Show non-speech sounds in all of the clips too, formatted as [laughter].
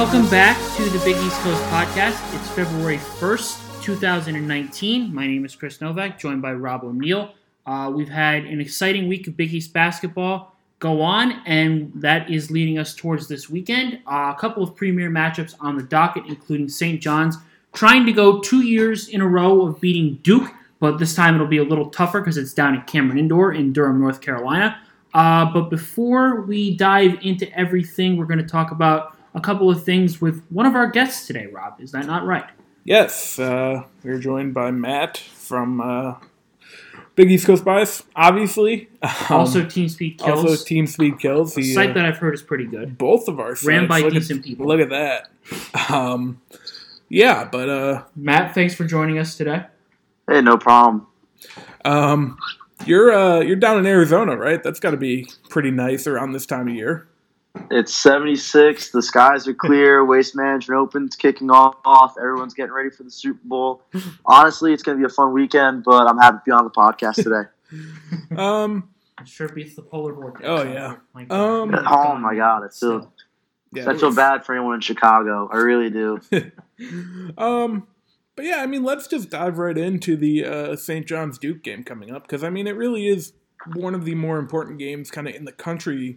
Welcome back to the Big East Coast podcast. It's February 1st, 2019. My name is Chris Novak, joined by Rob O'Neill. Uh, we've had an exciting week of Big East basketball go on, and that is leading us towards this weekend. Uh, a couple of premier matchups on the docket, including St. John's trying to go two years in a row of beating Duke, but this time it'll be a little tougher because it's down at Cameron Indoor in Durham, North Carolina. Uh, but before we dive into everything, we're going to talk about a couple of things with one of our guests today, Rob. Is that not right? Yes, uh, we're joined by Matt from uh, Big East Coast Bias, obviously. Um, [laughs] also, Team Speed Kills. Also, Team Speed Kills. A site uh, that I've heard is pretty good. Both of our sites. Ran by look decent at, people. Look at that. [laughs] Um, yeah, but uh, Matt, thanks for joining us today. Hey, no problem. Um, you're uh, you're down in Arizona, right? That's got to be pretty nice around this time of year. It's 76. The skies are clear. [laughs] Waste Management Open's kicking off. Everyone's getting ready for the Super Bowl. Honestly, it's going to be a fun weekend, but I'm happy to be on the podcast [laughs] today. um, it sure beats the polar vortex. Oh yeah. Like, um, [laughs] oh my God, it's so. Yeah, I feel bad for anyone in Chicago. I really do. um, but yeah, I mean, let's just dive right into the uh, St. John's Duke game coming up because I mean, it really is one of the more important games kind of in the country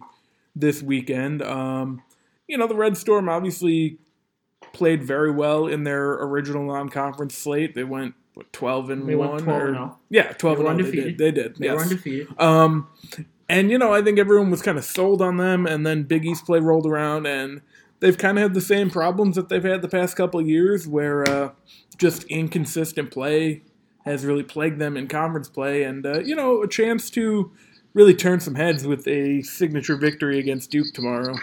this weekend. Um, you know, the Red Storm obviously played very well in their original non-conference slate. They went what, 12 and they 1 went 12 or, and 0. Yeah, 12 they and 0. Undefeated. They did. They did. They yes. were undefeated. Um, and you know, I think everyone was kind of sold on them, and then Big East play rolled around, and they've kind of had the same problems that they've had the past couple of years, where uh, just inconsistent play has really plagued them in conference play, and uh, you know, a chance to really turn some heads with a signature victory against Duke tomorrow.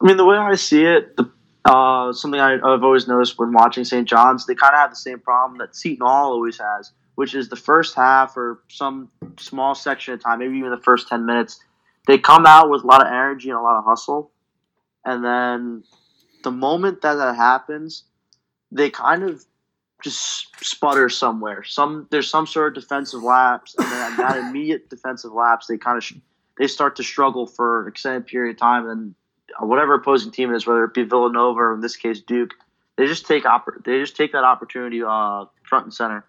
I mean, the way I see it, the uh, something I, have always noticed when watching St. John's, they kind of have the same problem that Seton Hall always has, which is the first half or some small section of time, maybe even the first 10 minutes, they come out with a lot of energy and a lot of hustle. And then the moment that that happens, they kind of just sputter somewhere. Some there's some sort of defensive lapse, and then that [laughs] immediate defensive lapse, they kind of sh- they start to struggle for an extended period of time, and whatever opposing team it is, whether it be Villanova or in this case Duke, they just take oppor- they just take that opportunity uh, front and center.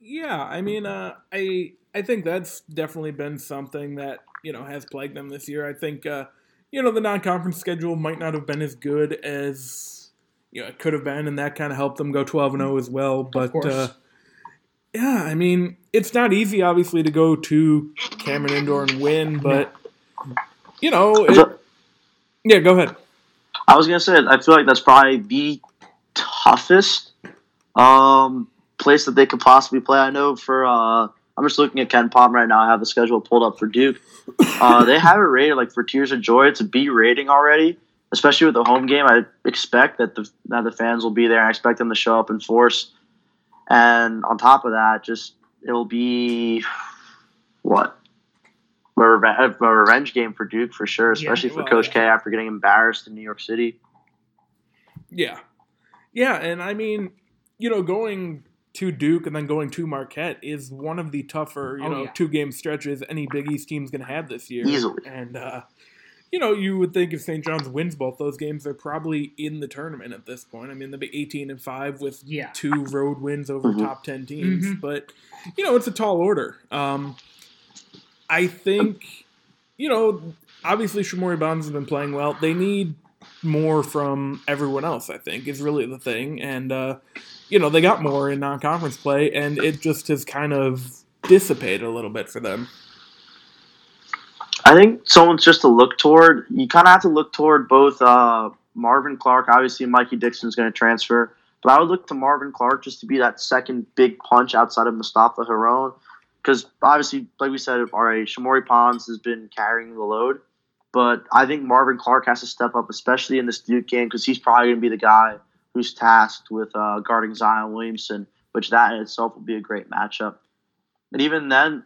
Yeah, I mean, uh, I I think that's definitely been something that you know has plagued them this year. I think uh, you know the non-conference schedule might not have been as good as you know it could have been, and that kind of helped them go twelve and zero oh as well. But uh, yeah, I mean, it's not easy, obviously, to go to Cameron Indoor and win, but you know, it, yeah. Go ahead. I was gonna say I feel like that's probably the toughest um, place that they could possibly play. I know for uh, I'm just looking at KenPom right now. I have the schedule pulled up for Duke. Uh, they have it rated like for Tears of Joy. It's a B rating already, especially with the home game. I expect that the that the fans will be there. I expect them to show up in force. And on top of that, just it'll be what a, reve- a revenge game for Duke for sure, especially yeah, well, for Coach K after getting embarrassed in New York City. Yeah, yeah, and I mean, you know, going to Duke and then going to Marquette is one of the tougher, you oh, know, yeah. two game stretches any Big East team's going to have this year. Easily. And, uh, you know, you would think if St. John's wins both those games, they're probably in the tournament at this point. I mean, they'll be 18 and 5 with yeah. two road wins over mm-hmm. top 10 teams. Mm-hmm. But, you know, it's a tall order. Um, I think, you know, obviously Shamorie Ponds has been playing well. They need more from everyone else, I think, is really the thing. And, uh, you know, they got more in non conference play, and it just has kind of dissipated a little bit for them. I think someone's just to look toward. You kind of have to look toward both uh, Marvin Clark. Obviously, Mikey Dixon's going to transfer, but I would look to Marvin Clark just to be that second big punch outside of Mustapha Heron. Because obviously, like we said already, Shamorie Ponds has been carrying the load. But I think Marvin Clark has to step up, especially in this Duke game, because he's probably going to be the guy who's tasked with uh, guarding Zion Williamson, which that in itself will be a great matchup. And even then,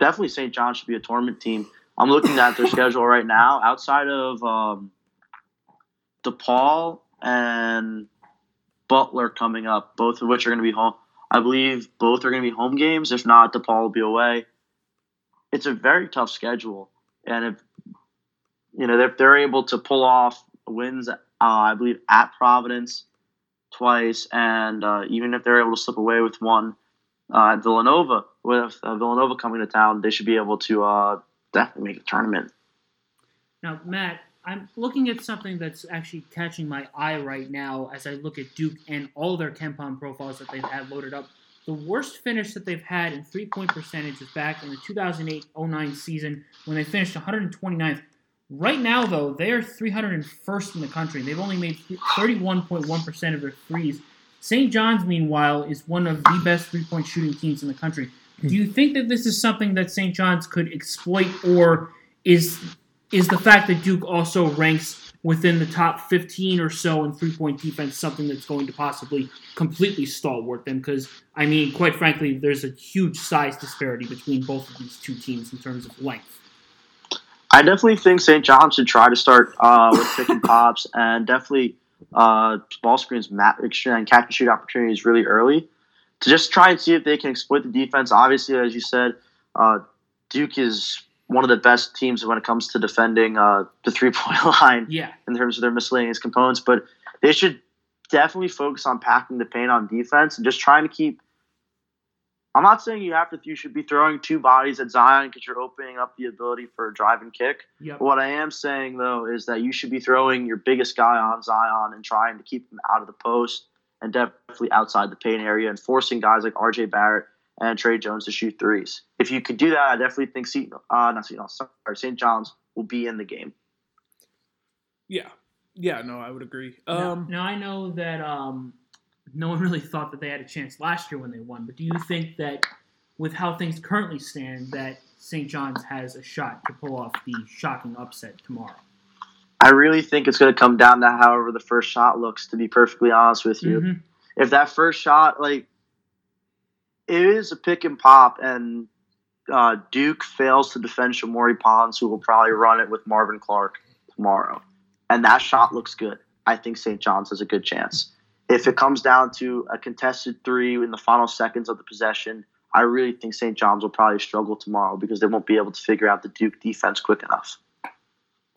definitely St. John should be a tournament team. I'm looking at their schedule right now. Outside of um, DePaul and Butler coming up, both of which are going to be home. I believe both are going to be home games. If not, DePaul will be away. It's a very tough schedule, and if you know, if they're able to pull off wins, uh, I believe at Providence twice, and uh, even if they're able to slip away with one uh, at Villanova, with uh, Villanova coming to town, they should be able to uh, definitely make a tournament. Now, Matt, I'm looking at something that's actually catching my eye right now as I look at Duke and all their KenPom profiles that they've had loaded up. The worst finish that they've had in three point percentage is back in the 2008 09 season when they finished 129th. Right now, though, they are 301st in the country. They've only made 31.1% of their threes. St. John's, meanwhile, is one of the best three point shooting teams in the country. Do you think that this is something that St. John's could exploit, or is is the fact that Duke also ranks within the top 15 or so in three point defense something that's going to possibly completely stalwart them? Because, I mean, quite frankly, there's a huge size disparity between both of these two teams in terms of length. I definitely think St. John's should try to start uh, with pick and pops and definitely uh, ball screens mat and catch and shoot opportunities really early to just try and see if they can exploit the defense. Obviously, as you said, uh, Duke is one of the best teams when it comes to defending uh, the three point [laughs] line Yeah. in terms of their miscellaneous components, but they should definitely focus on packing the paint on defense and just trying to keep. I'm not saying you have to. You should be throwing two bodies at Zion because you're opening up the ability for a drive and kick. Yep. What I am saying though is that you should be throwing your biggest guy on Zion and trying to keep him out of the post and definitely outside the paint area and forcing guys like R.J. Barrett and Tre Jones to shoot threes. If you could do that, I definitely think Seton, uh, not Seton, sorry, St. John's will be in the game. Yeah, yeah, no, I would agree. Now- Um, now, I know that um, no one [laughs] really thought that they had a chance last year when they won, but do you think that with how things currently stand, that St. John's has a shot to pull off the shocking upset tomorrow? I really think it's going to come down to however the first shot looks. To be perfectly honest with you, Mhm. if that first shot, like, it is a pick and pop, and uh, Duke fails to defend Shamorie Ponds, who will probably run it with Marvin Clark tomorrow, and that shot looks good. I think St. John's has a good chance. If it comes down to a contested three in the final seconds of the possession, I really think St. John's will probably struggle tomorrow because they won't be able to figure out the Duke defense quick enough.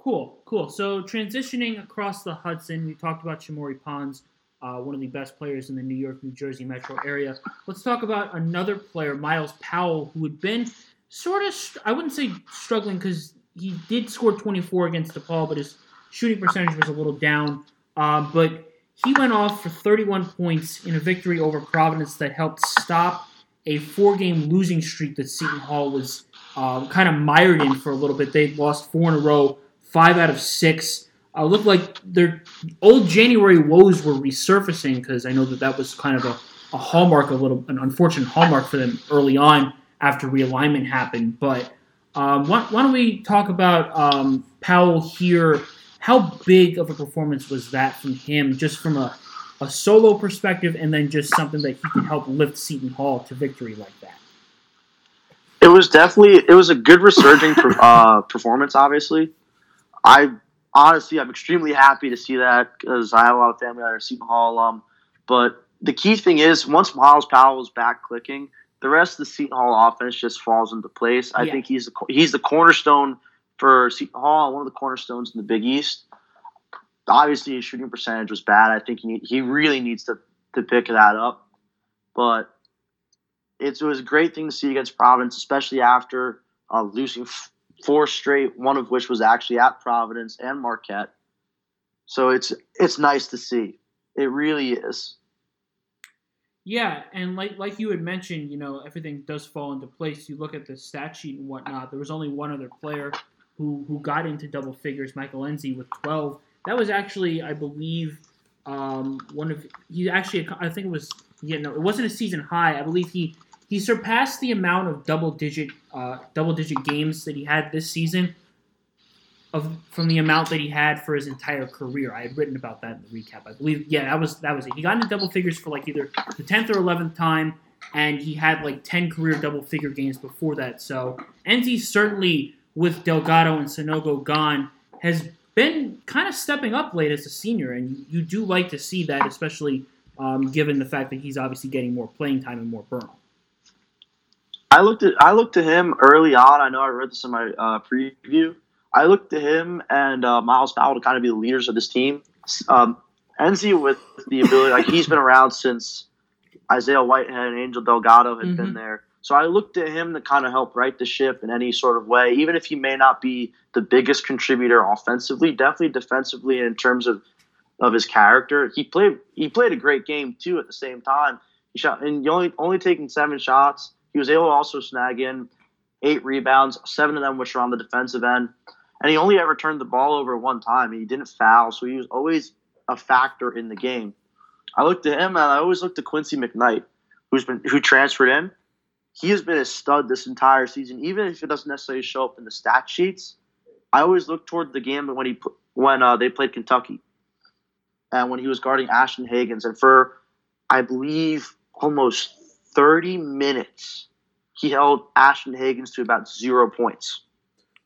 Cool, cool. So transitioning across the Hudson, we talked about Shamorie Ponds, uh, one of the best players in the New York, New Jersey metro area. Let's talk about another player, Myles Powell, who had been sort of, I wouldn't say struggling because he did score 24 against DePaul, but his shooting percentage was a little down. Uh, but he went off for 31 points in a victory over Providence that helped stop a four-game losing streak that Seton Hall was uh, kind of mired in for a little bit. They lost four in a row, five out of six. Uh, looked like their old January woes were resurfacing because I know that that was kind of a, a hallmark, a little an unfortunate hallmark for them early on after realignment happened. But um, why, why don't we talk about um, Powell here? How big of a performance was that from him, just from a, a solo perspective, and then just something that he can help lift Seton Hall to victory like that? It was definitely it was a good resurging uh, performance. Obviously, I honestly I'm extremely happy to see that because I have a lot of family that are Seton Hall alum. But the key thing is once Myles Powell is back clicking, the rest of the Seton Hall offense just falls into place. I Yeah. think he's the he's the cornerstone for Seton Hall, one of the cornerstones in the Big East. Obviously, his shooting percentage was bad. I think he need, he really needs to to pick that up. But it was a great thing to see against Providence, especially after uh, losing f- four straight, one of which was actually at Providence and Marquette. So it's it's nice to see. It really is. Yeah, and like like you had mentioned, you know, everything does fall into place. You look at the stat sheet and whatnot. There was only one other player who who got into double figures, Michael Nzei with twelve. That was actually, I believe, um, one of he actually I think it was yeah no it wasn't a season high. I believe he he surpassed the amount of double digit uh, double digit games that he had this season of from the amount that he had for his entire career. I had written about that in the recap. I believe yeah that was that was it. He got into double figures for like either the tenth or eleventh time, and he had like ten career double figure games before that. So Nzei certainly with Delgado and Sanogo gone has been kind of stepping up late as a senior, and you do like to see that, especially um, given the fact that he's obviously getting more playing time and more burn. I looked at I looked at him early on. I know I read this in my uh, preview. I looked to him and uh, Myles Powell to kind of be the leaders of this team. Um, Nzei with the ability, like he's been around since Isaiah Whitehead and Angel Delgado had Mm-hmm. been there. So I looked to him to kind of help right the ship in any sort of way, even if he may not be the biggest contributor offensively, definitely defensively in terms of of his character. He played he played a great game too at the same time. He shot and only only taking seven shots. He was able to also snag in eight rebounds, seven of them which were on the defensive end. And he only ever turned the ball over one time. He didn't foul, so he was always a factor in the game. I looked at him and I always looked to Quincy McKnight, who's been who transferred in. He has been a stud this entire season, even if it doesn't necessarily show up in the stat sheets. I always look toward the game when he when uh, they played Kentucky, and when he was guarding Ashton Hagans, and for I believe almost thirty minutes, he held Ashton Hagans to about zero points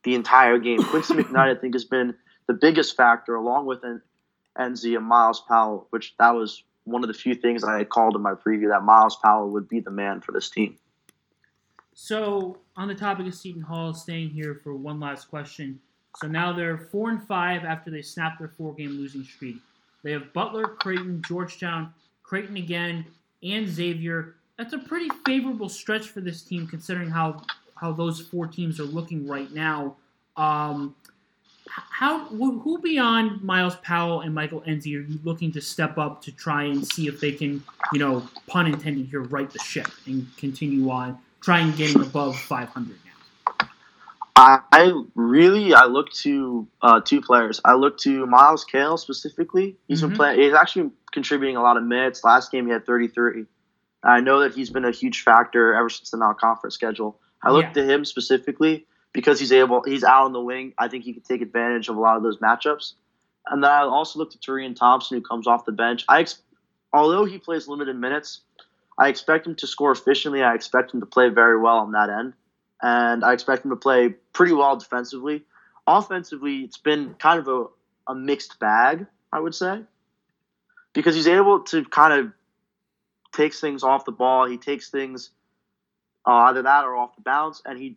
the entire game. [laughs] Quincy McKnight, I think, has been the biggest factor, along with Nzei and Myles Powell, which that was one of the few things I had called in my preview that Myles Powell would be the man for this team. So, on the topic of Seton Hall, staying here for one last question. So now they're four and five after they snapped their four-game losing streak. They have Butler, Creighton, Georgetown, Creighton again, and Xavier. That's a pretty favorable stretch for this team, considering how how those four teams are looking right now. Um, how who beyond Myles Powell and Michael Nzei are you looking to step up to try and see if they can, you know, pun intended here, right the ship and continue on, try and getting above 500 now? I, I really I look to uh, two players. I look to Myles Cale specifically. He's Mhm. been playing. He's actually contributing a lot of minutes. Last game he had 33. I know that he's been a huge factor ever since the non-conference schedule. I look Yeah. to him specifically because he's able. He's out on the wing. I think he can take advantage of a lot of those matchups. And then I also look to Taurean Thompson, who comes off the bench. I, ex- although he plays limited minutes, I expect him to score efficiently. I expect him to play very well on that end and I expect him to play pretty well defensively. Offensively, it's been kind of a, a mixed bag, I would say, because he's able to kind of takes things off the ball. He takes things uh, either that or off the bounce, and he.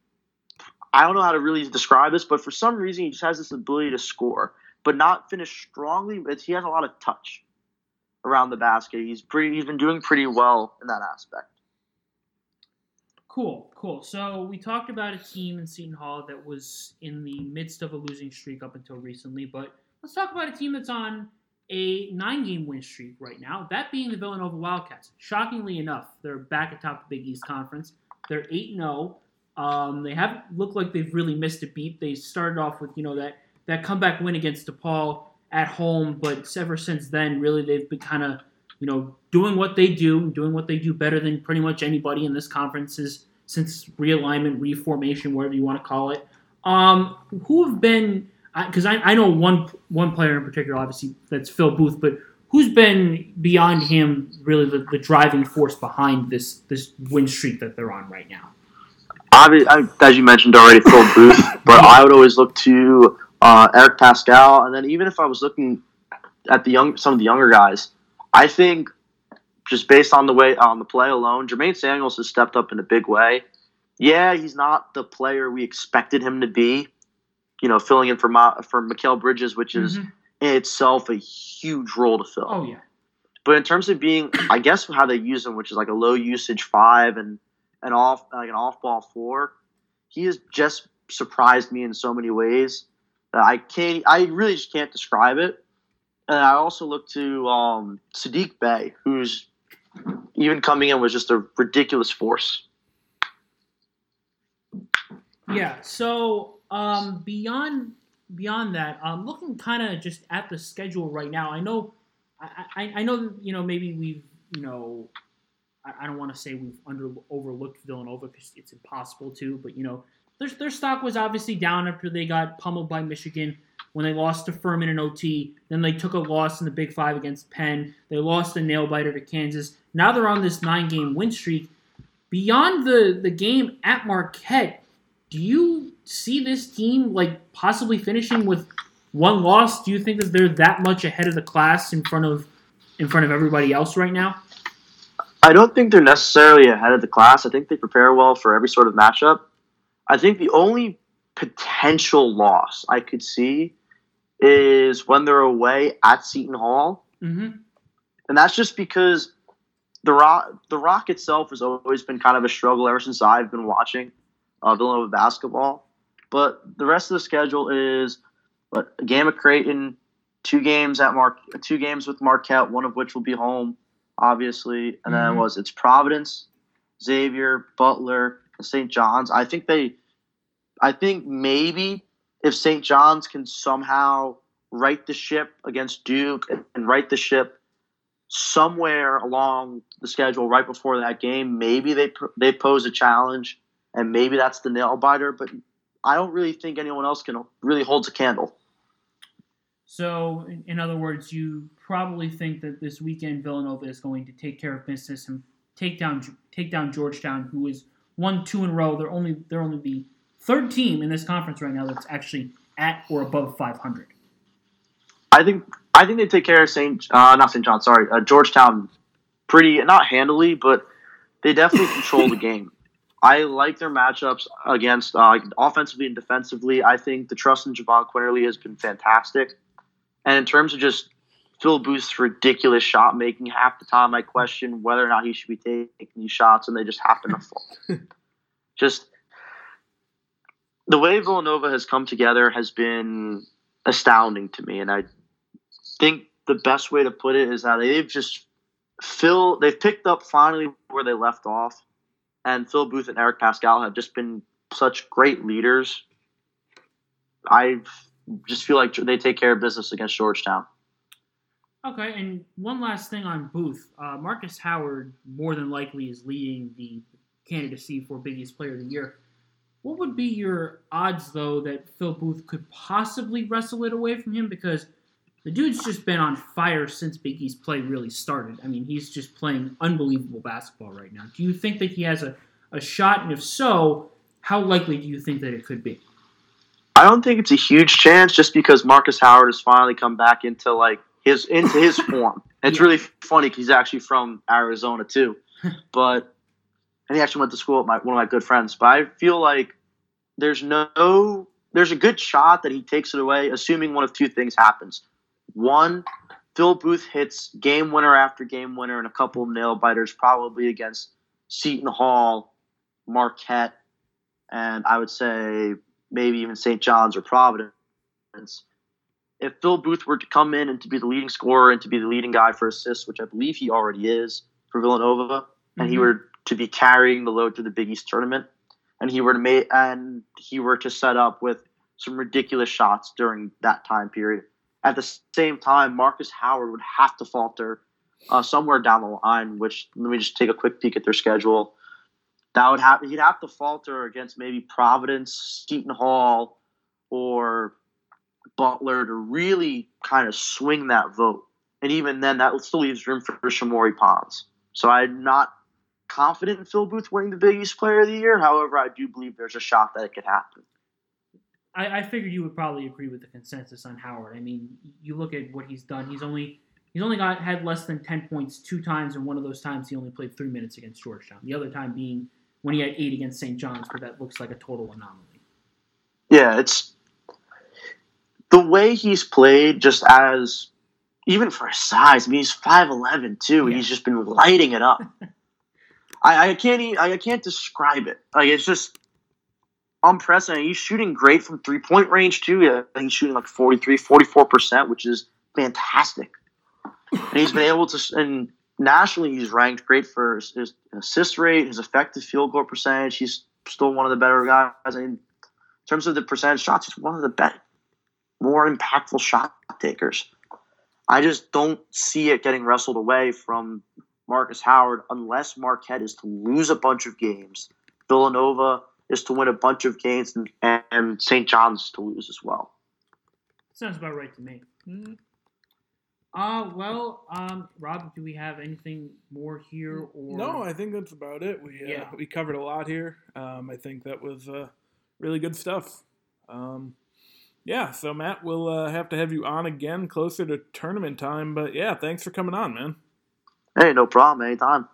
I don't know how to really describe this, but for some reason he just has this ability to score, but not finish strongly. But he has a lot of touch around the basket. He's pretty. He's been doing pretty well in that aspect. Cool, cool. So we talked about a team in Seton Hall that was in the midst of a losing streak up until recently, but let's talk about a team that's on a nine-game win streak right now. That being the Villanova Wildcats. Shockingly enough, they're back atop the Big East Conference. They're eight zero. Um, they haven't looked like they've really missed a beat. They started off with you know that that comeback win against DePaul at home, but ever since then, really they've been kind of you know, doing what they do, doing what they do better than pretty much anybody in this conference is since realignment, reformation, whatever you want to call it. Um, who have been? Because I, I know one one player in particular, obviously that's Phil Booth, but who's been beyond him really the, the driving force behind this this win streak that they're on right now? Obvi- I- as you mentioned already, Phil Booth, [laughs] but I would always look to uh, Eric Paschall, and then even if I was looking at the young, some of the younger guys, I think just based on the way on the play alone, Jermaine Samuels has stepped up in a big way. Yeah, he's not the player we expected him to be. You know, filling in for Ma- for Mikal Bridges, which is Mhm. in itself a huge role to fill. Oh yeah, But in terms of being, I guess how they use him, which is like a low usage five and an off like an off ball four, he has just surprised me in so many ways that I can't. I really just can't describe it. And I also look to um, Saddiq Bey, who's even coming in was just a ridiculous force. Yeah. So um, beyond beyond that, um, looking kind of just at the schedule right now. I know, I, I, I know, you know, maybe we've, you know, I, I don't want to say we've under overlooked Villanova because it's impossible to, but you know, their their stock was obviously down after they got pummeled by Michigan when they lost to Furman in OT. Then they took a loss in the Big Five against Penn. They lost a nail biter to Kansas. Now they're on this nine game win streak. Beyond the the game at Marquette, do you see this team like possibly finishing with one loss? Do you think that they're that much ahead of the class in front of in front of everybody else right now? I don't think they're necessarily ahead of the class. I think they prepare well for every sort of matchup. I think the only potential loss I could see is when they're away at Seton Hall, Mm-hmm. and that's just because the Rock, the Rock itself has always been kind of a struggle ever since I've been watching uh, Villanova basketball. But the rest of the schedule is what a game at Creighton, two games at Mark, two games with Marquette, one of which will be home, obviously, and then Mhm. was it's Providence, Xavier, Butler, and St. John's. I think they, I think maybe if St. John's can somehow right the ship against Duke and, and right the ship somewhere along the schedule right before that game, maybe they they pose a challenge, and maybe that's the nail biter. But I don't really think anyone else can really holds a candle. So, in, in other words, you probably think that this weekend Villanova is going to take care of business and take down take down Georgetown, who is one two in a row. They're only they're only the third team in this conference right now that's actually at or above 500. I think I think they take care of Saint uh, not Saint John, sorry, uh, Georgetown, pretty not handily, but they definitely control the [laughs] game. I like their matchups against uh, offensively and defensively. I think the trust in Jahvon Quinerly has been fantastic, and in terms of just Phil Booth's ridiculous shot making, half the time I question whether or not he should be taking these shots, and they just happen to fall. [laughs] just the way Villanova has come together has been astounding to me, and I think the best way to put it is that they've just Phil they've picked up finally where they left off, and Phil Booth and Eric Paschall have just been such great leaders. I just feel like they take care of business against Georgetown. Okay, and one last thing on Booth. Uh, Markus Howard more than likely is leading the candidacy for Big East Player of the Year. What would be your odds, though, that Phil Booth could possibly wrestle it away from him? Because the dude's just been on fire since Big East play really started. I mean, he's just playing unbelievable basketball right now. Do you think that he has a, a shot? And if so, how likely do you think that it could be? I don't think it's a huge chance just because Markus Howard has finally come back into like his into his [laughs] form. It's Yeah. really funny because he's actually from Arizona too, [laughs] but and he actually went to school with my one of my good friends. But I feel like there's no there's a good shot that he takes it away, assuming one of two things happens. One, Phil Booth hits game winner after game winner and a couple of nail biters, probably against Seton Hall, Marquette, and I would say maybe even St. John's or Providence. If Phil Booth were to come in and to be the leading scorer and to be the leading guy for assists, which I believe he already is for Villanova, and he Mhm. were to be carrying the load to the Big East tournament, and he were to make and he were to set up with some ridiculous shots during that time period. At the same time, Markus Howard would have to falter uh, somewhere down the line. Which let me just take a quick peek at their schedule. That would have he'd have to falter against maybe Providence, Seton Hall, or Butler to really kind of swing that vote. And even then, that still leaves room for, Shamorie Ponds. So I'm not confident in Phil Booth winning the Big East Player of the Year. However, I do believe there's a shot that it could happen. I, I figured you would probably agree with the consensus on Howard. I mean, you look at what he's done. He's only he's only got had less than ten points two times, and one of those times he only played three minutes against Georgetown. The other time being when he had eight against St. John's, but that looks like a total anomaly. Yeah, it's the way he's played just as even for his size. I mean, he's five eleven too. Yeah. He's just been lighting it up. [laughs] I, I can't I can't describe it. Like it's just unprecedented. He's shooting great from three point range too. Yeah, he's shooting like 43, 44 percent, which is fantastic. And he's been able to and nationally he's ranked great for his, his assist rate, his effective field goal percentage. He's still one of the better guys. In terms of the percentage shots, he's one of the best, more impactful shot takers. I just don't see it getting wrestled away from Markus Howard unless Marquette is to lose a bunch of games. Villanova is to win a bunch of games, and, and St. John's to lose as well. Sounds about right to me. Mm, Uh, well, um, Rob, do we have anything more here? Or No, I think that's about it. We uh, Yeah. we covered a lot here. Um, I think that was uh, really good stuff. Um, yeah, so Matt, we'll uh, have to have you on again closer to tournament time. But yeah, thanks for coming on, man. Hey, no problem. Anytime.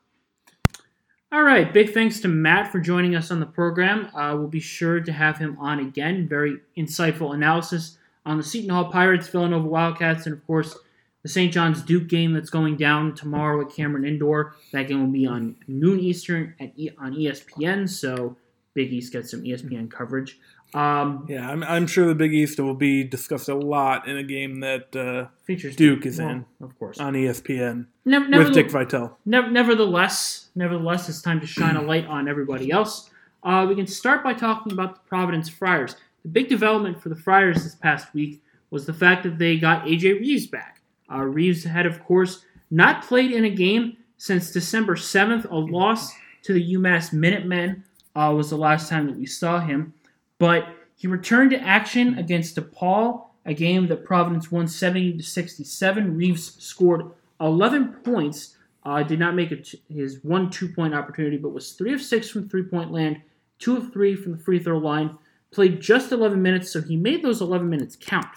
All right. Big thanks to Matt for joining us on the program. Uh, we'll be sure to have him on again. Very insightful analysis on the Seton Hall Pirates, Villanova Wildcats, and of course the St. John's Duke game that's going down tomorrow at Cameron Indoor. That game will be on noon Eastern at e- on ESPN. So Big East gets some ESPN coverage. Um, Yeah, I'm, I'm sure the Big East will be discussed a lot in a game that uh, features Duke is well, in of course. on ESPN Never, with Dick Vitale. Nev- nevertheless, nevertheless, it's time to shine a light on everybody else. Uh, we can start by talking about the Providence Friars. The big development for the Friars this past week was the fact that they got AJ Reeves back. Uh, Reeves had, of course, not played in a game since December 7th. A loss to the UMass Minutemen uh, was the last time that we saw him. But he returned to action against DePaul, a game that Providence won 70 to 67. Reeves scored 11 points uh, did not make his one two point opportunity, but was three of six from three point land, two of three from the free throw line. Played just 11 minutes, so he made those 11 minutes count.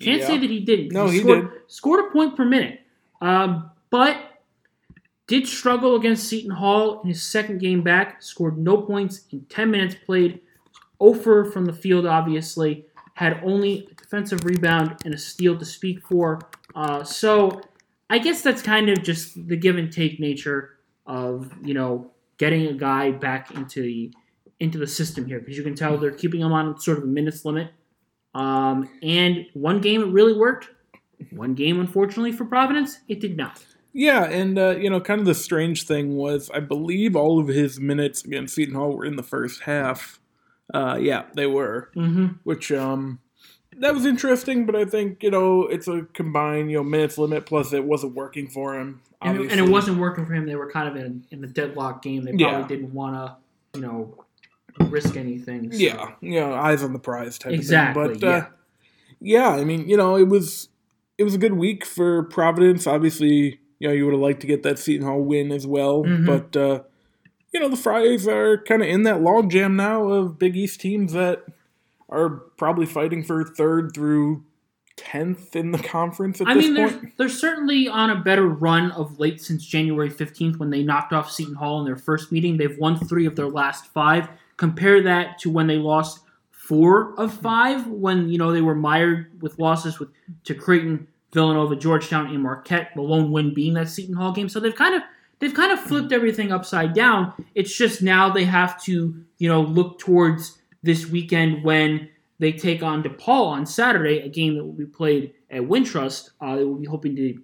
Can't Yeah. say that he didn't. No, he scored, did. Scored a point per minute, um, but did struggle against Seton Hall in his second game back. Scored no points in 10 minutes played. Ofer from the field, obviously, had only a defensive rebound and a steal to speak for. Uh, so I guess that's kind of just the give and take nature of you know getting a guy back into the into the system here because you can tell they're keeping him on sort of a minutes limit. Um, and one game it really worked. One game, unfortunately for Providence, it did not. Yeah, and uh, you know, kind of the strange thing was, I believe all of his minutes against Seton Hall were in the first half. Uh, yeah, they were, Mm-hmm. which um, that was interesting. But I think you know, it's a combined you know minutes limit plus it wasn't working for him. And, it- and it wasn't working for him. They were kind of in in a deadlock game. They probably Yeah. didn't want to, you know, risk anything. so- Yeah, you know, eyes on the prize type Exactly, of thing. But uh, yeah, I mean, you know, it was it was a good week for Providence. Obviously, you know, you would have liked to get that Seton Hall win as well, Mhm. but uh, you know, the Friars are kind of in that logjam now of Big East teams that are probably fighting for third through tenth in the conference at I this mean, they're, point. they're certainly on a better run of late since January 15th when they knocked off Seton Hall in their first meeting. They've won three of their last five. Compare that to when they lost four of five when, you know, they were mired with losses with to Creighton, Villanova, Georgetown, and Marquette, the lone win being that Seton Hall game. So they've kind of they've kind of flipped everything upside down. It's just now they have to, you know, look towards this weekend when they take on DePaul on Saturday, a game that will be played at Wintrust. Uh, they will be hoping to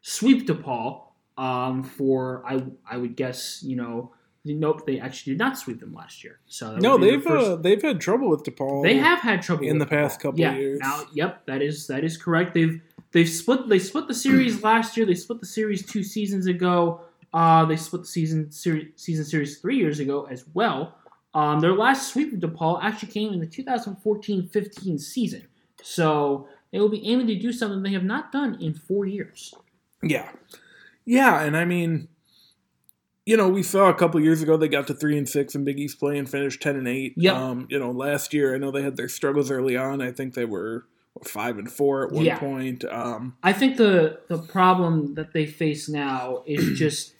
sweep DePaul um, for I I would guess you know nope they actually did not sweep them last year. So No, be the they've first- uh, they've had trouble with DePaul. they have had trouble in the past DePaul. couple yeah, of years. Now, yep, that is that is correct. They've they've split they split the series [clears throat] last year. They split the series two seasons ago. Uh, they split the season series season series three years ago as well. Um, their last sweep of DePaul actually came in the 2014-15 season. So they will be aiming to do something they have not done in four years. Yeah. Yeah, and I mean, you know, we saw a couple years ago they got to three and six in Big East play and finished ten and eight. Yep. Um, you know, last year I know they had their struggles early on. I think they were five and four at one Yeah. point. Um, I think the the problem that they face now is [clears throat] just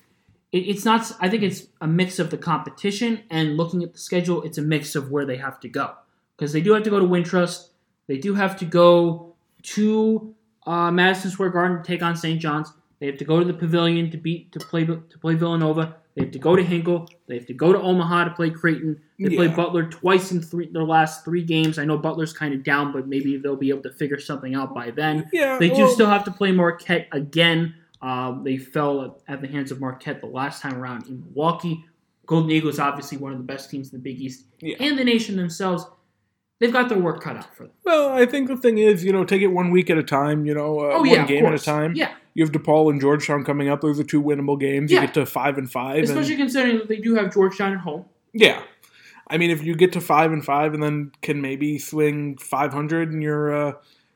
it, it's not. I think it's a mix of the competition and looking at the schedule. It's a mix of where they have to go because they do have to go to Wintrust. They do have to go to uh, Madison Square Garden to take on St. John's. They have to go to the Pavilion to beat to play to play Villanova. They have to go to Hinkle. They have to go to Omaha to play Creighton. They play Butler twice in three their last three games. I know Butler's kind of down, but maybe they'll be able to figure something out by then. yeah, They do well, still have to play Marquette again. Um, they fell at the hands of Marquette the last time around in Milwaukee. Golden Eagles, obviously one of the best teams in the Big East, Yeah. and the nation themselves. They've got their work cut out for them. Well, I think the thing is, you know, take it one week at a time. You know, uh, oh one yeah, of game at a time. Yeah, You have DePaul and Georgetown coming up. Those are two winnable games. Yeah. You get to five and five. and- especially considering that they do have Georgetown at home. Yeah. I mean, if you get to five and five and then can maybe swing 500 in your uh,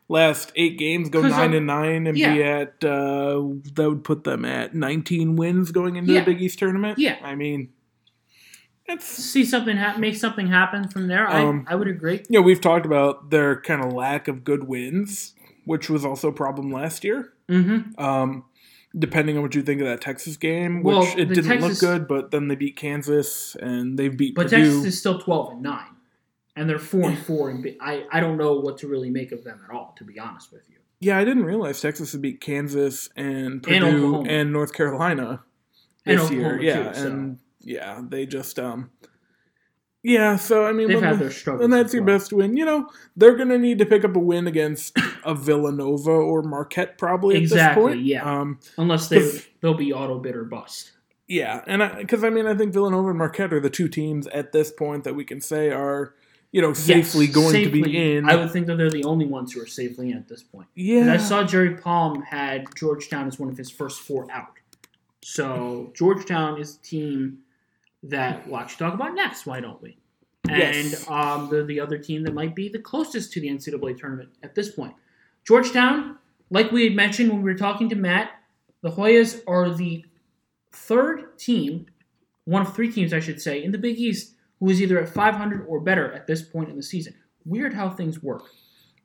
last eight games, go nine uh, and nine, and be at, uh, that would put them at 19 wins going into Yeah. the Big East tournament. Yeah. I mean, it's, See something ha- make something happen from there. Um, I I would agree. you know, we've talked about their kind of lack of good wins, which was also a problem last year. Mm-hmm. Um, depending on what you think of that Texas game, Well, which it didn't Texas- look good, but then they beat Kansas and they beat But Purdue. Texas is still twelve and nine, and they're four and four. And I I don't know what to really make of them at all, to be honest with you. yeah, I didn't realize Texas would beat Kansas and And Purdue and, Oklahoma. North Carolina And this year. Oklahoma, Yeah, too, so. and yeah, they just um, yeah. So I mean, They've had the- their struggles. And that's your well. best win. You know, they're going to need to pick up a win against a Villanova or Marquette probably at this point. yeah. Um, unless they they'll be auto bid or bust. yeah. And because I, mean, I think Villanova and Marquette are the two teams at this point that we can say are, you know, safely Yes, going to be in. I would think that they're the only ones who are safely in at this point. yeah. I saw Jerry Palm had Georgetown as one of his first four out. So Georgetown is the team that we'll actually talk about next. Why don't we? And Yes. um, they're the other team that might be the closest to the NCAA tournament at this point. Georgetown, like we had mentioned when we were talking to Matt, the Hoyas are the third team, one of three teams, I should say, in the Big East who is either at 500 or better at this point in the season. Weird how things work.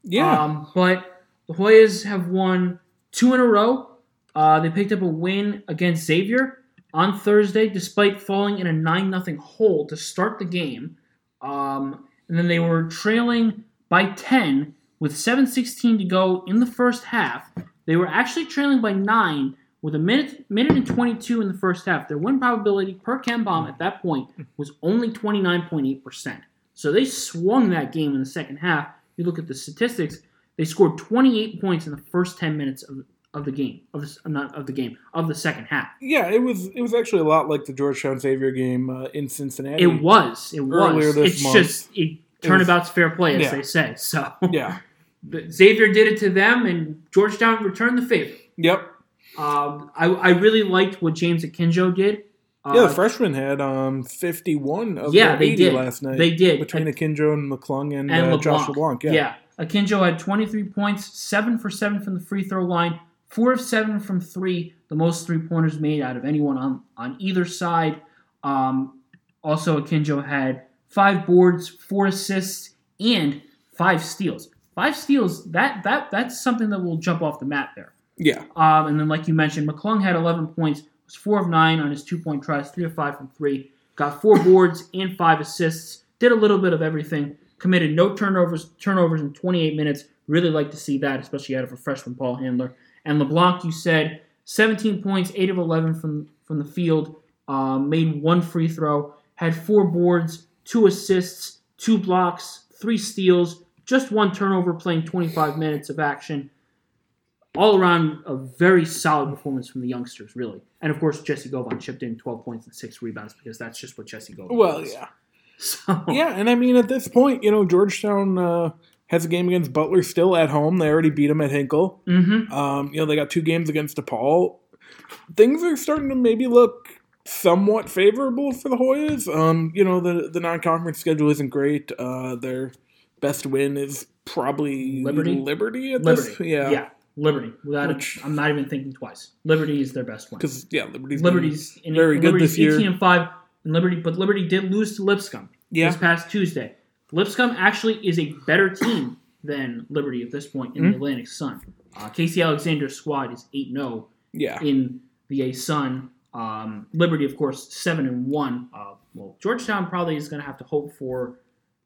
yeah. Um, but the Hoyas have won two in a row. Uh, they picked up a win against Xavier on Thursday, despite falling in a 9 0 hole to start the game. Um, and then they were trailing by 10 with 7.16 to go in the first half. They were actually trailing by 9 with a minute, minute and 22 in the first half. Their win probability per KenPom at that point was only 29.8%. So they swung that game in the second half. You look at the statistics, they scored 28 points in the first 10 minutes of, of the game, of the, not of the game, of the second half. yeah, it was it was actually a lot like the Georgetown Xavier game uh, in Cincinnati. It was. It Earlier was. this It's month, just it, turnabout's fair play, as Yeah. they say. So Yeah. [laughs] but Xavier did it to them, and Georgetown returned the favor. Yep. Um, I, I really liked what James Akinjo did. Uh, Yeah, the freshman had um 51 of Yeah, they did. last night. They did. between Akinjo and McClung and, and uh, LeBlanc. Josh LeBlanc. Yeah. yeah. Akinjo had 23 points, 7 for 7 from the free throw line, 4 of 7 from 3, the most three pointers made out of anyone on, on either side. Um, also, Akinjo had 5 boards, 4 assists, and 5 steals. 5 steals, that, that that's something that will jump off the map there. yeah, Um, and then, like you mentioned, McClung had 11 points, was 4 of 9 on his two point tries, 3 of 5 from 3, got 4 boards and 5 assists, did a little bit of everything, committed no turnovers turnovers in 28 minutes. Really like to see that, especially out of a freshman Paul handler. And LeBlanc, you said 17 points, 8 of 11 from, from the field, um, made one free throw, had 4 boards, 2 assists, 2 blocks, 3 steals, just one turnover playing 25 minutes of action all around a very solid performance from the youngsters, really. And of course, Jessie Govan chipped in 12 points and six rebounds because that's just what Jessie Govan well, does. yeah, [laughs] So, yeah, and I mean at this point, you know, Georgetown uh, has a game against Butler still at home. They already beat them at Hinkle. hmm Um, you know, they got two games against DePaul. Things are starting to maybe look somewhat favorable for the Hoyas. Um, you know, the the non conference schedule isn't great. Uh, their best win is probably Liberty? Liberty at Liberty. this. Yeah, Yeah. Liberty. Without Which- it, I'm not even thinking twice. Liberty is their best one. because yeah, Liberty's Liberty's in, very good Liberty's this year. 18 and 5 and Liberty, but Liberty did lose to Lipscomb yeah, this past Tuesday. Lipscomb actually is a better team than Liberty at this point in Mhm. the Atlantic Sun. Uh, Casey Alexander's squad is 8 0 yeah, in the A Sun. Um, Liberty, of course, seven and one. Uh, well, Georgetown probably is going to have to hope for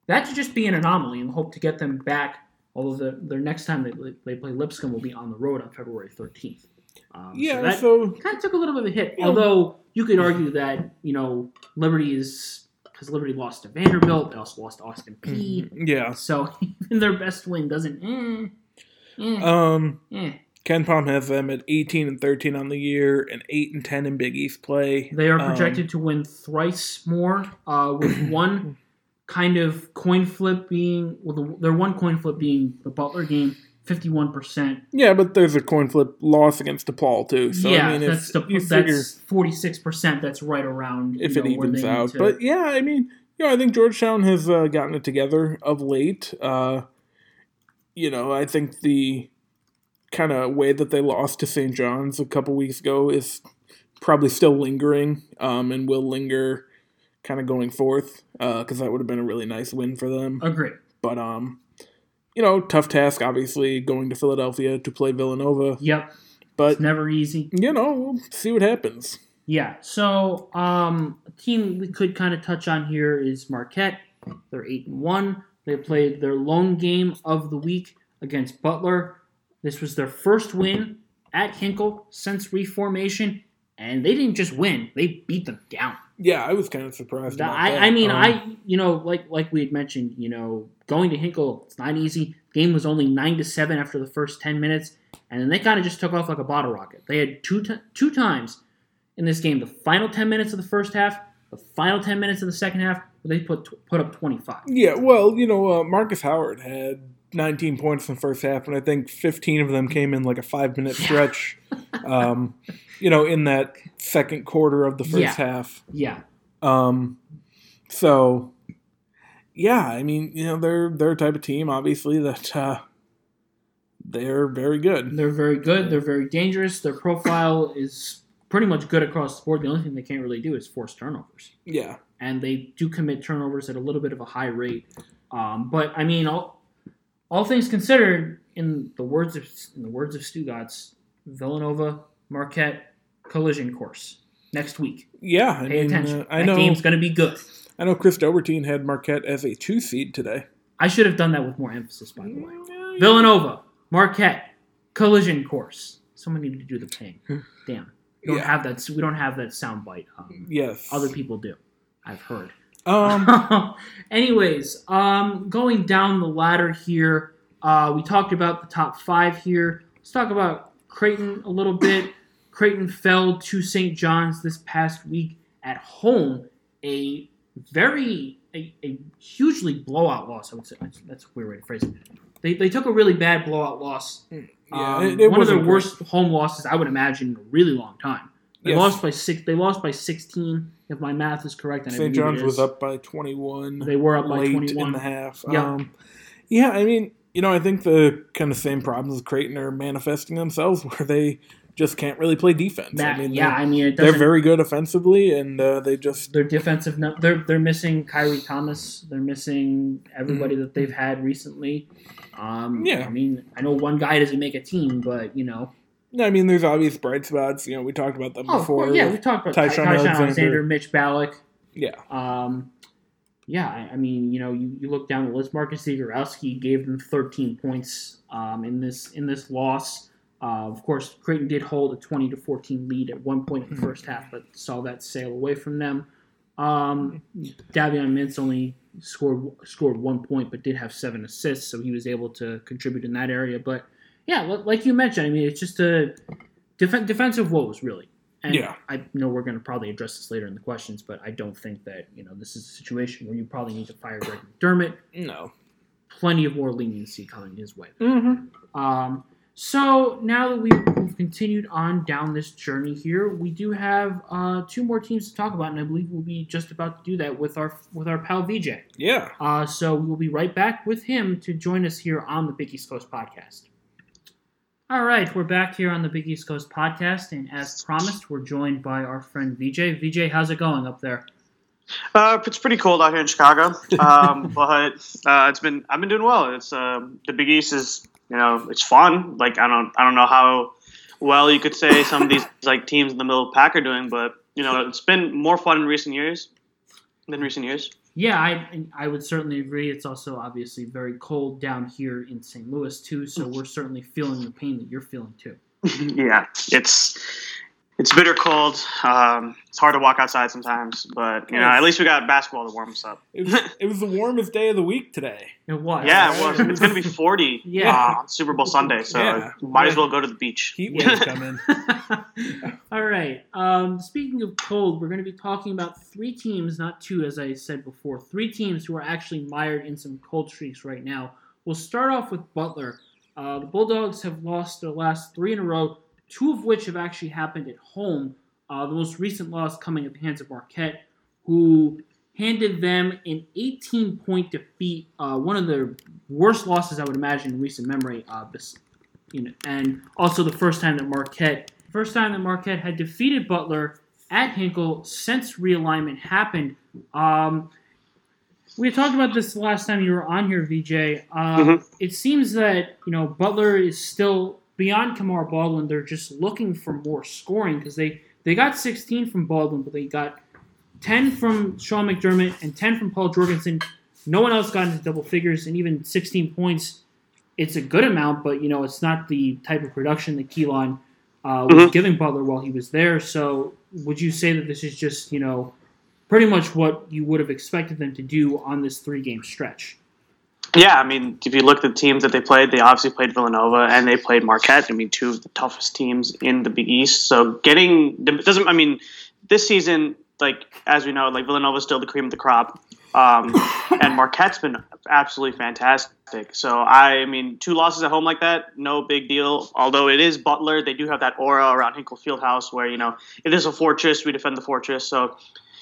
that to just be an anomaly and hope to get them back. Although the, their next time they, they play Lipscomb will be on the road on February thirteenth. Um, yeah. so that So kind of took a little bit of a hit. Yeah. Although you could argue that you know Liberty is because Liberty lost to Vanderbilt, they also lost to Austin Peay. yeah, So [laughs] even their best win doesn't. Eh, eh, um, eh. KenPom has them at eighteen and thirteen on the year, and eight and ten in Big East play. They are Um, projected to win thrice more, uh, with [clears throat] one kind of coin flip being, well, the, their one coin flip being the Butler game, fifty-one percent. Yeah, but there's a coin flip loss against DePaul too. So yeah, I mean, that's you that's forty-six percent. That's right around if you it know, evens out. But yeah, I mean, you know, I think Georgetown has uh, gotten it together of late. Uh, you know, I think the kind of way that they lost to St. John's a couple weeks ago is probably still lingering um, and will linger kind of going forth because that would have been a really nice win for them. agree. But um, you know, tough task obviously going to Philadelphia to play Villanova. Yep. but It's never easy. you know, we'll see what happens. Yeah. So, um, a team we could kind of touch on here is Marquette. They're eight and one. They played their lone game of the week against Butler. This was their first win at Hinkle since reformation, and they didn't just win; they beat them down. Yeah, I was kind of surprised. I. I mean, Um, I you know, like like we had mentioned, you know, going to Hinkle, it's not easy. Game was only nine to seven after the first ten minutes, and then they kind of just took off like a bottle rocket. They had two t- two times in this game, the final ten minutes of the first half, the final ten minutes of the second half, where they put put up twenty five. Yeah, well, you know, uh, Markus Howard had 19 points in the first half, and I think 15 of them came in like a five minute stretch. [laughs] um, you know, in that second quarter of the first Yeah. half. Yeah, Um, so yeah, I mean, you know, they're they're a type of team, obviously that uh, they're very good. they're very good. They're very dangerous. Their profile is pretty much good across the board. The only thing they can't really do is force turnovers. Yeah, and they do commit turnovers at a little bit of a high rate. Um, but I mean, all, all things considered, in the words of in the words of Stugatz, Villanova Marquette collision course next week. yeah. I Pay mean, attention. uh, I that know. game's going to be good. I know. Chris Dobbertean had Marquette as a two seed today. I should have done that with more emphasis, by the way. Villanova Marquette collision course. Someone needed to do the ping. Damn, we don't Yeah. have that. We don't have that sound bite. Um, Yes. other people do. I've heard. Um, [laughs] Anyways, um, going down the ladder here, uh, we talked about the top five here. Let's talk about Creighton a little bit. Creighton fell to St. John's this past week at home. A very, a, a hugely blowout loss. I would say that's, that's a weird way to phrase it. They, they took a really bad blowout loss. yeah, Um, it, it one of their wasn't great. worst home losses I would imagine in a really long time. They Yes. lost by six. They lost by sixteen, if my math is correct. And St. it John's was up by 21. They were up by late in twenty-one. the half. Yeah. Um, yeah, I mean, you know, I think the kind of same problems with Creighton are manifesting themselves [laughs] where they just can't really play defense. That- I mean, yeah, I mean, it they're very good offensively, and uh, they just Their defensive. No, they're they're missing Khyri Thomas. They're missing everybody that they've had recently. Um, Yeah. I mean, I know one guy doesn't make a team, but you know. I mean, there's obvious bright spots. You know, we talked about them Oh, before. yeah, we talked about Ty-Shon Ty-Shon Alexander. Alexander. Mitch Ballock. Yeah. Um, yeah, I, I mean, you know, you, you look down the list. Marcus Zegarowski gave them 13 points um, in this in this loss. Uh, of course, Creighton did hold a 20 to 14 lead at one point in the first half, but saw that sail away from them. Um, Davion Mintz only scored scored one point, but did have seven assists, so he was able to contribute in that area. But yeah, like you mentioned, I mean, it's just a def- defensive woes, really. And Yeah. I know we're going to probably address this later in the questions, but I don't think that you know this is a situation where you probably need to fire Greg McDermott. No. Plenty of more leniency coming his way. Mm-hmm. Um, so now that we've, we've continued on down this journey here, we do have uh, two more teams to talk about, and I believe we'll be just about to do that with our with our pal VJ. Yeah. Uh, so we will be right back with him to join us here on the Big East Coast podcast. All right, we're back here on the Big East Coast podcast, and as promised, we're joined by our friend VJ. VJ, how's it going up there? Uh, it's pretty cold out here in Chicago, um, [laughs] but uh, it's been I've been doing well. It's um, the Big East is you know it's fun. Like I don't I don't know how well you could say some of these [laughs] like teams in the middle of the pack are doing, but you know it's been more fun in recent years than recent years. Yeah, I I would certainly agree. It's also obviously very cold down here in St. Louis too, so [laughs] we're certainly feeling the pain that you're feeling too. [laughs] yeah, it's it's bitter cold. Um, it's hard to walk outside sometimes, but you know at least we got basketball to warm us up. It was, it was the warmest day of the week today. It was. Yeah, it was. It's gonna be forty Yeah. uh, on Super Bowl Sunday, so Yeah. might as well go to the beach. Heat Yeah. waves [laughs] coming. [laughs] All right. Um, speaking of cold, we're going to be talking about three teams, not two, as I said before. Three teams who are actually mired in some cold streaks right now. We'll start off with Butler. Uh, the Bulldogs have lost their last three in a row, two of which have actually happened at home. Uh, the most recent loss coming at the hands of Marquette, who handed them an 18 point defeat, uh, one of the worst losses I would imagine in recent memory. Uh, this, you know, and also the first time that Marquette, first time that Marquette had defeated Butler at Hinkle since realignment happened. Um, we talked about this the last time you were on here, VJ. Um, Mhm. It seems that you know Butler is still beyond Kamar Baldwin, they're just looking for more scoring because they they got 16 from Baldwin, but they got 10 from Sean McDermott and 10 from Paul Jorgensen. No one else got into double figures, and even 16 points. It's a good amount, but you know it's not the type of production that Kelan uh, was Mhm. giving Butler while he was there. So, would you say that this is just you know pretty much what you would have expected them to do on this three game stretch? Yeah, I mean, if you look at the teams that they played, they obviously played Villanova and they played Marquette. I mean, two of the toughest teams in the Big East. So getting doesn't. I mean, this season, like as we know, like Villanova's still the cream of the crop, um, [laughs] and Marquette's been absolutely fantastic. So I, mean, two losses at home like that, no big deal. Although it is Butler, they do have that aura around Hinkle Fieldhouse where you know it is a fortress. We defend the fortress. So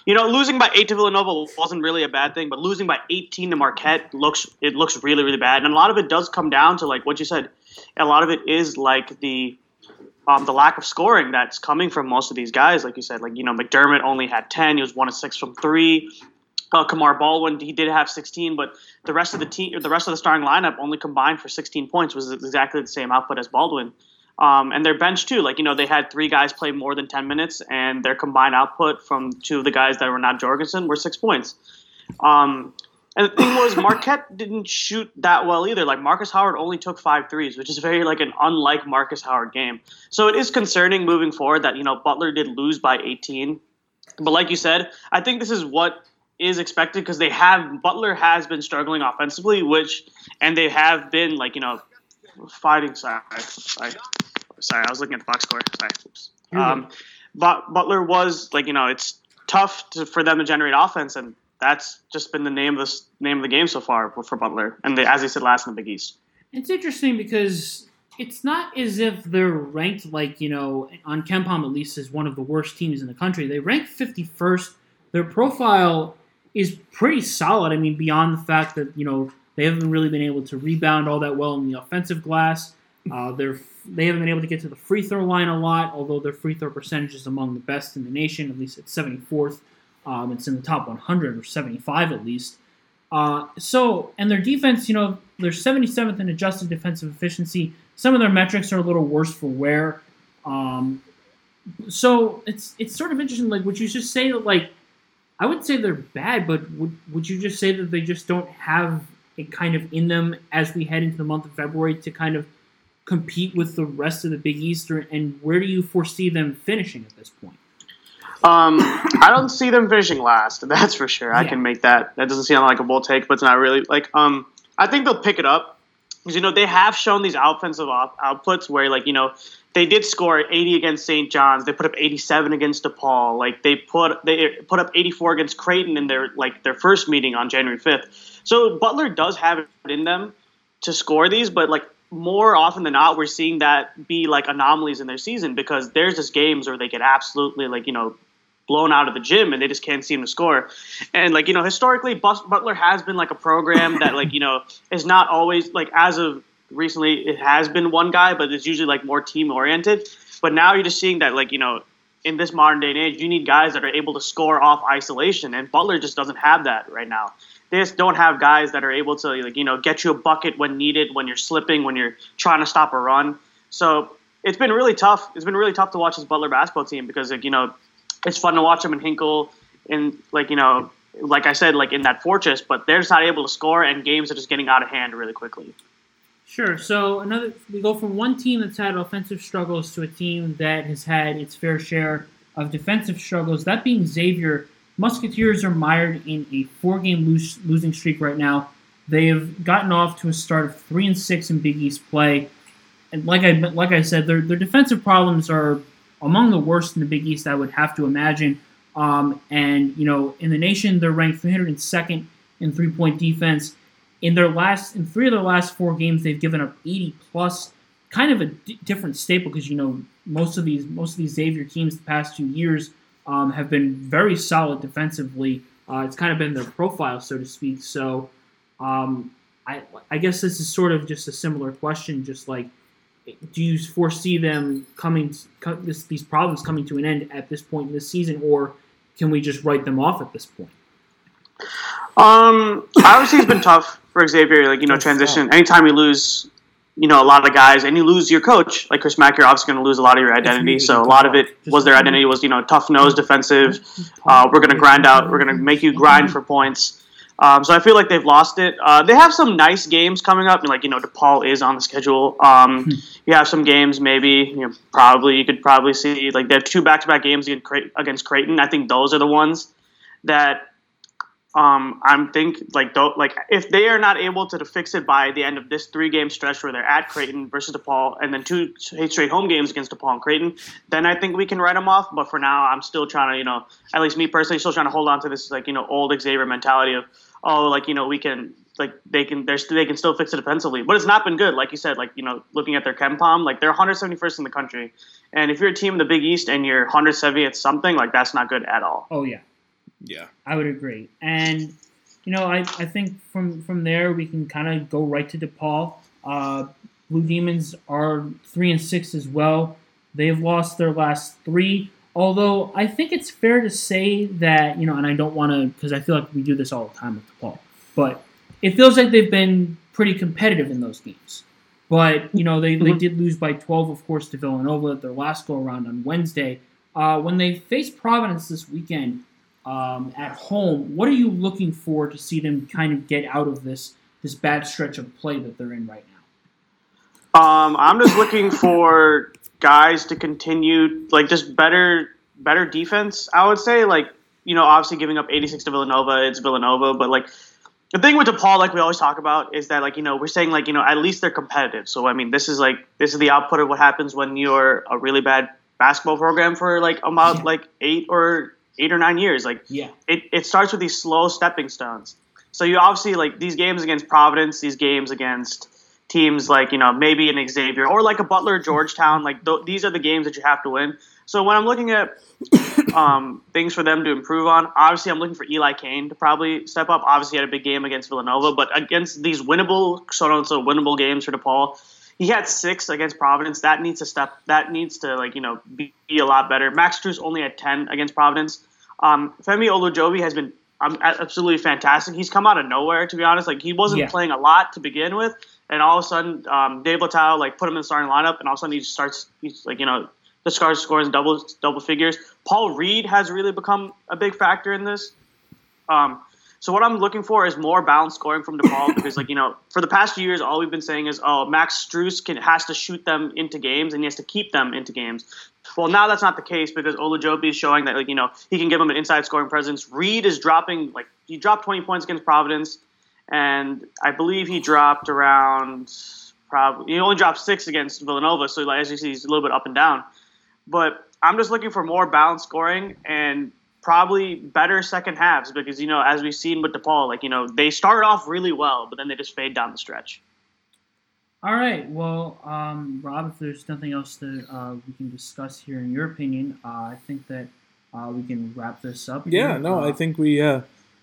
you know, losing by eight to Villanova wasn't really a bad thing, but losing by 18 to Marquette looks it looks really really bad, and a lot of it does come down to like what you said. A lot of it is like the um, the lack of scoring that's coming from most of these guys. Like you said, like you know, McDermott only had 10. He was one of six from three. Uh, Kamar Baldwin, he did have 16, but the rest of the team, the rest of the starting lineup, only combined for 16 points, was exactly the same output as Baldwin. Um, and their bench too, like you know, they had three guys play more than 10 minutes, and their combined output from two of the guys that were not Jorgensen were six points. Um, and the thing was, Marquette didn't shoot that well either. Like Markus Howard only took five threes, which is very like an unlike Markus Howard game. So it is concerning moving forward that you know Butler did lose by 18. But like you said, I think this is what is expected because they have Butler has been struggling offensively, which and they have been like you know fighting. Sorry, sorry. I was looking at the box score. Sorry. Oops. Um, but Butler was like you know it's tough to, for them to generate offense, and that's just been the name of this name of the game so far for, Butler. And as they said last in the Big East. It's interesting because it's not as if they're ranked like, you know, on KenPom at least as one of the worst teams in the country. They rank 51st. Their profile is pretty solid. I mean, beyond the fact that, you know, they haven't really been able to rebound all that well in the offensive glass. Uh, they're they haven't been able to get to the free throw line a lot, although their free throw percentage is among the best in the nation, at least at 74th. Um, it's in the top 100 or 75 at least. Uh, so, and their defense, you know, they're 77th in adjusted defensive efficiency. Some of their metrics are a little worse for wear. Um, so it's it's sort of interesting. Like, would you just say that like I would say they're bad, but would would you just say that they just don't have it kind of in them as we head into the month of February to kind of compete with the rest of the Big East? And where do you foresee them finishing at this point? Um, I don't see them finishing last. That's for sure. I can make that. That doesn't sound like a bold take, but it's not really like. Um, I think they'll pick it up because you know they have shown these offensive op- outputs where like you know they did score 80 against St. John's. They put up 87 against DePaul. Like they put they put up 84 against Creighton in their like their first meeting on January 5th. So Butler does have it in them to score these, but like more often than not, we're seeing that be like anomalies in their season because there's just games where they get absolutely like you know blown out of the gym and they just can't seem to score. And like you know, historically, Butler has been like a program that like you know is not always like as of recently it has been one guy, but it's usually like more team oriented. But now you're just seeing that like you know in this modern day and age, you need guys that are able to score off isolation, and Butler just doesn't have that right now. They just don't have guys that are able to like you know get you a bucket when needed, when you're slipping, when you're trying to stop a run. So it's been really tough. It's been really tough to watch this Butler basketball team because like you know it's fun to watch them in Hinkle and like you know like I said like in that fortress, but they're just not able to score, and games are just getting out of hand really quickly. Sure. So another, we go from one team that's had offensive struggles to a team that has had its fair share of defensive struggles. That being Xavier, Musketeers are mired in a four-game lose, losing streak right now. They have gotten off to a start of three and six in Big East play, and like I like I said, their their defensive problems are among the worst in the Big East. I would have to imagine. Um, and you know, in the nation, they're ranked 302nd in three-point defense in their last in three of their last four games they've given up 80 plus kind of a d- different staple because you know most of these most of these Xavier teams the past two years um, have been very solid defensively uh, it's kind of been their profile so to speak so um, I, I guess this is sort of just a similar question just like do you foresee them coming co- this, these problems coming to an end at this point in the season or can we just write them off at this point Um, obviously it's been tough for Xavier. Like you know, That's transition. Anytime you lose, you know, a lot of guys, and you lose your coach, like Chris Mack, you're obviously going to lose a lot of your identity. So a lot of it was their identity was, you know, tough nose defensive. Uh, we're going to grind out. We're going to make you grind for points. Um, so I feel like they've lost it. Uh, they have some nice games coming up. Like you know, DePaul is on the schedule. Um, you have some games, maybe you know, probably you could probably see like they have two back-to-back games against Creighton. I think those are the ones that um, I'm think like like if they are not able to fix it by the end of this three game stretch where they're at Creighton versus DePaul and then two straight home games against DePaul and Creighton, then I think we can write them off. But for now, I'm still trying to you know at least me personally still trying to hold on to this like you know old Xavier mentality of oh like you know we can like they can they're they can still fix it defensively, but it's not been good. Like you said, like you know looking at their KenPom, like they're 171st in the country, and if you're a team in the Big East and you're 170th something, like that's not good at all. Oh yeah, Yeah. I would agree. And you know, I, I think from from there we can kind of go right to DePaul. Uh, Blue Demons are three and six as well. They've lost their last three. Although I think it's fair to say that you know, and I don't want to because I feel like we do this all the time with DePaul, but it feels like they've been pretty competitive in those games. But you know, they, they Mhm. did lose by 12, of course, to Villanova at their last go around on Wednesday. Uh, when they face Providence this weekend um, at home, what are you looking for to see them kind of get out of this this bad stretch of play that they're in right now? Um, I'm just looking for guys to continue like just better better defense. I would say like you know obviously giving up 86 to Villanova, it's Villanova, but like the thing with DePaul, like we always talk about, is that like you know we're saying like you know at least they're competitive. So I mean this is like this is the output of what happens when you're a really bad basketball program for like about Yeah. like eight or eight or nine years. Like Yeah, it, it starts with these slow stepping stones. So you obviously like these games against Providence, these games against teams like you know maybe an Xavier or like a Butler, Georgetown. Like th- these are the games that you have to win. So when I'm looking at [coughs] um, things for them to improve on, obviously I'm looking for Eli Cain to probably step up. Obviously he had a big game against Villanova, but against these winnable, so so winnable games for DePaul, he had six against Providence. That needs to step. That needs to like you know be, be a lot better. Max Strus only at ten against Providence. Um, Femi Olujobi has been um, absolutely fantastic. He's come out of nowhere, to be honest. Like he wasn't Yeah. playing a lot to begin with, and all of a sudden, um, Dave Leitao like put him in the starting lineup, and all of a sudden he just starts. He's like you know the scores scores double double figures. Paul Reed has really become a big factor in this. Um, so what I'm looking for is more balanced scoring from DePaul [coughs] because, like you know, for the past few years, all we've been saying is, oh, Max Strus can has to shoot them into games and he has to keep them into games. Well, now that's not the case because Olujobi is showing that, like you know, he can give them an inside scoring presence. Reed is dropping like he dropped 20 points against Providence, and I believe he dropped around probably he only dropped six against Villanova. So like, as you see, he's a little bit up and down. But I'm just looking for more balanced scoring and probably better second halves because you know as we've seen with DePaul, like you know they start off really well, but then they just fade down the stretch. All right. Well, um, Rob, if there's nothing else that uh, we can discuss here, in your opinion, uh, I think that uh, we can wrap this up. Yeah, here. no, Uh, I think we uh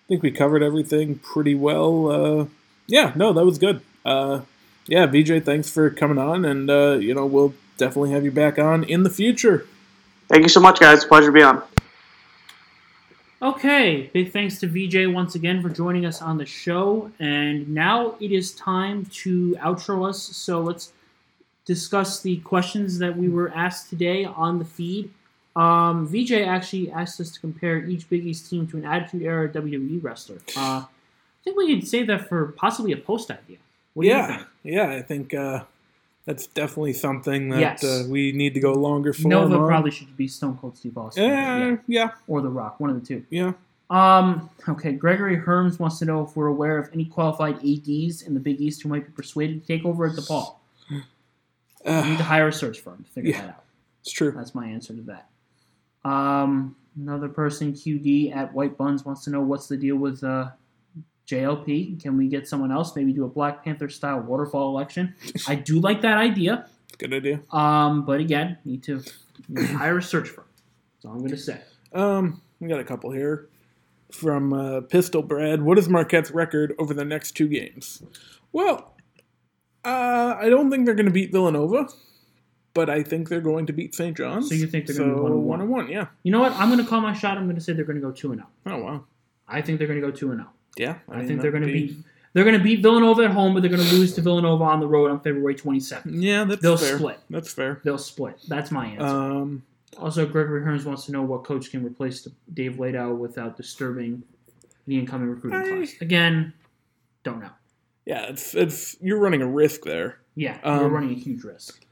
think we covered everything pretty well. Uh yeah, no, that was good. Uh yeah, VJ, thanks for coming on and uh, you know, we'll definitely have you back on in the future. Thank you so much, guys. Pleasure to be on. Okay, big thanks to VJ once again for joining us on the show. And now it is time to outro us. So let's discuss the questions that we were asked today on the feed. Um, VJ actually asked us to compare each Big East team to an Attitude Era WWE wrestler. Uh, I think we could save that for possibly a post idea. What do you yeah, think? yeah, I think uh that's definitely something that Yes. uh, we need to go longer for. Nova on. probably should be Stone Cold Steve Austin. Yeah, yeah. yeah, Or The Rock, one of the two. yeah. Um, okay, Gregory Herms wants to know if we're aware of any qualified ADs in the Big East who might be persuaded to take over at DePaul. [sighs] We need Uh, to hire a search firm to figure Yeah. that out. it's true. That's my answer to that. Um, another person, QD at White Buns, wants to know what's the deal with uh, JLP. Can we get someone else? Maybe do a Black Panther style waterfall election. [laughs] I do like that idea. Good idea. Um, but again, need to hire a search firm. That's all I'm going to say. Um, we got a couple here from uh, Pistol Brad. What is Marquette's record over the next two games? Well, uh, I don't think they're going to beat Villanova, but I think they're going to beat St. John's. So you think they're gonna be one and one? one and one? Yeah. You know what? I'm going to call my shot. I'm going to say they're going to go two and zero. Oh wow. I think they're going to go two and zero. Yeah. I, mean, think they're going to be. They're going to beat Villanova at home, but they're going to lose to Villanova on the road on February 27th. Yeah, that's They'll fair. split. That's fair. They'll split. That's my answer. Um, also, Gregory Hearns wants to know what coach can replace Dave Leitao without disturbing the incoming recruiting I- class. Again, don't know. yeah, it's it's you're running a risk there. Yeah, you're Um, running a huge risk.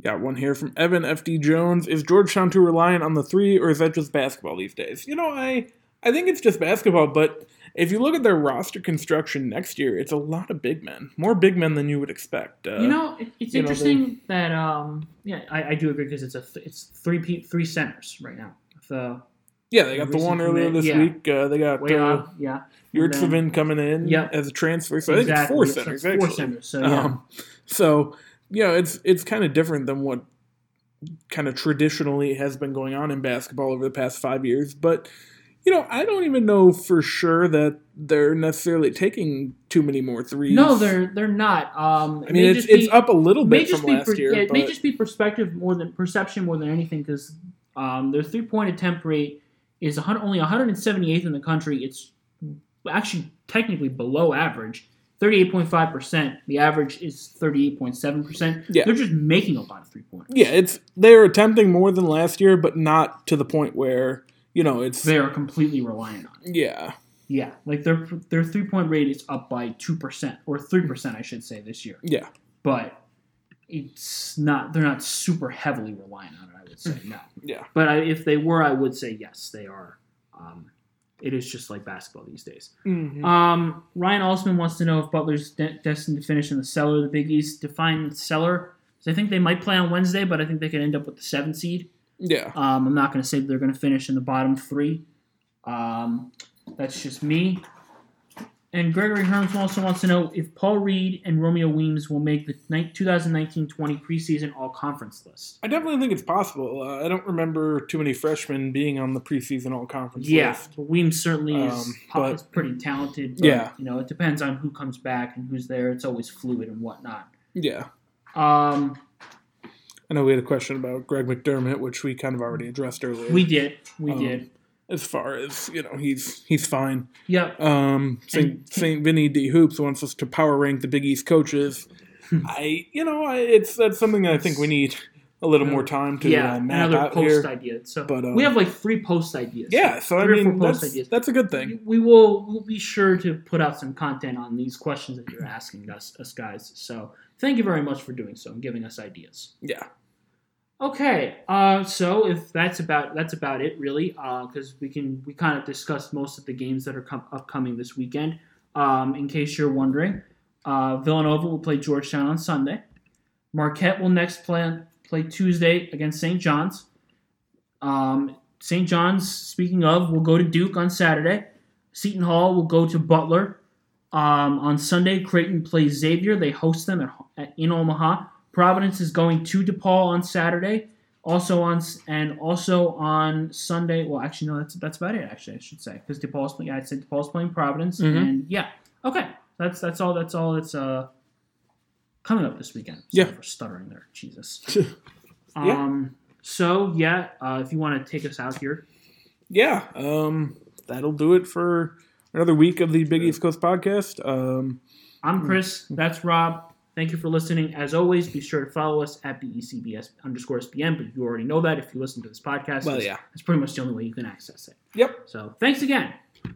Got one here from Evan FD Jones. Is Georgetown too reliant on the three, or is that just basketball these days? You know, I I think it's just basketball, but if you look at their roster construction next year, it's a lot of big men, more big men than you would expect. Uh, you know, it, it's you know, interesting that um, yeah, I, I do agree because it's a th- it's three pe- three centers right now. The yeah, they got the one earlier commit, this yeah. week. Uh, they got way uh, up, yeah. Yurtseven coming in Yep. as a transfer, so I think it's four So centers it's four centers. So yeah, Um, so you know, it's it's kind of different than what kind of traditionally has been going on in basketball over the past five years. But you know, I don't even know for sure that they're necessarily taking too many more threes. no, they're they're not. Um, I mean, it's it's up a little bit from last per- year, yeah, it may just be perspective more than perception more than anything because um, their three point attempt rate is 100, only 178th in the country. It's actually technically below average. 38.5%. The average is 38.7%. Yeah. They're just making a lot of three pointers. yeah, it's they're attempting more than last year, but not to the point where you know it's They are completely reliant on it. yeah. Yeah. Like their their three point rate is up by 2%, or 3%, I should say, this year. Yeah, But it's not, they're not super heavily reliant on it, I would say. No. yeah, But I, if they were, I would say yes, they are. Um, it is just like basketball these days. Mhm. Um, Ryan Alsman wants to know if Butler's de- destined to finish in the cellar of the Big East. Define cellar. So I think they might play on Wednesday, but I think they could end up with the seventh seed. Yeah. Um, I'm not going to say that they're going to finish in the bottom three. Um, that's just me. And Gregory Herms also wants to know if Paul Reed and Romeo Weems will make the 2019-20 preseason All-Conference list. I definitely think it's possible. Uh, I don't remember too many freshmen being on the preseason all conference Yeah, list. but Weems certainly is, Um, po- but- is pretty talented. But, Yeah. you know, it depends on who comes back and who's there. It's always fluid and whatnot. Yeah. Um, I know we had a question about Greg McDermott, which we kind of already addressed earlier. we did, we Um, did. as far as you know, he's he's fine. Yep. Um, Saint Saint Vinny D Hoops wants us to power rank the Big East coaches. I you know I, it's that's something that I think we need a little more time to yeah, uh, map another out post here. idea. So But, um, we have like three post ideas. Yeah, so I Three or mean that's, ideas. that's a good thing. We will we'll be sure to put out some content on these questions that you're asking us, us guys. So thank you very much for doing so and giving us ideas. Yeah, Okay, uh, so if that's about that's about it really, because we can we kind of discussed most of the games that are com- upcoming this weekend. Um, in case you're wondering, uh, Villanova will play Georgetown on Sunday. Marquette will next play play Tuesday against St. John's. Um, St. John's, speaking of, will go to Duke on Saturday. Seton Hall will go to Butler. Um, on Sunday, Creighton plays Xavier. They host them at, at in Omaha. Providence is going to DePaul on Saturday. Also on and also on Sunday. Well, actually, no, that's that's about it. Actually, I should say because DePaul's playing. I said DePaul's playing Providence, Mhm. and yeah, okay, that's that's all. That's all. That's uh coming up this weekend. Yeah. For stuttering there. Jesus. [laughs] Yeah. Um. So yeah, uh, if you want to take us out here, yeah. Um, that'll do it for another week of the Big East Coast podcast. Um, I'm Chris. That's Rob. Thank you for listening. As always, be sure to follow us at BECBS underscore SBM, but you already know that if you listen to this podcast. well, yeah. That's pretty much the only way you can access it. Yep. So thanks again.